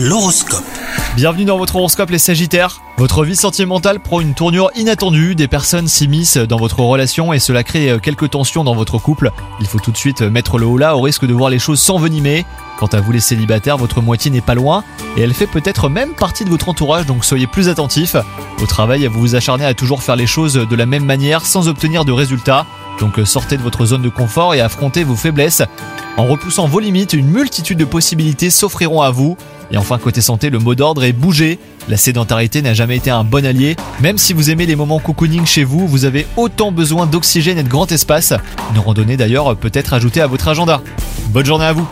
L'horoscope. Bienvenue dans votre horoscope les Sagittaires. Votre vie sentimentale prend une tournure inattendue, des personnes s'immiscent dans votre relation et cela crée quelques tensions dans votre couple. Il faut tout de suite mettre le haut là au risque de voir les choses s'envenimer. Quant à vous les célibataires, votre moitié n'est pas loin et elle fait peut-être même partie de votre entourage donc soyez plus attentifs. Au travail, vous vous acharnez à toujours faire les choses de la même manière sans obtenir de résultats. Donc sortez de votre zone de confort et affrontez vos faiblesses. En repoussant vos limites, une multitude de possibilités s'offriront à vous. Et enfin, côté santé, le mot d'ordre est bouger. La sédentarité n'a jamais été un bon allié. Même si vous aimez les moments cocooning chez vous, vous avez autant besoin d'oxygène et de grand espace. Une randonnée d'ailleurs peut être ajoutée à votre agenda. Bonne journée à vous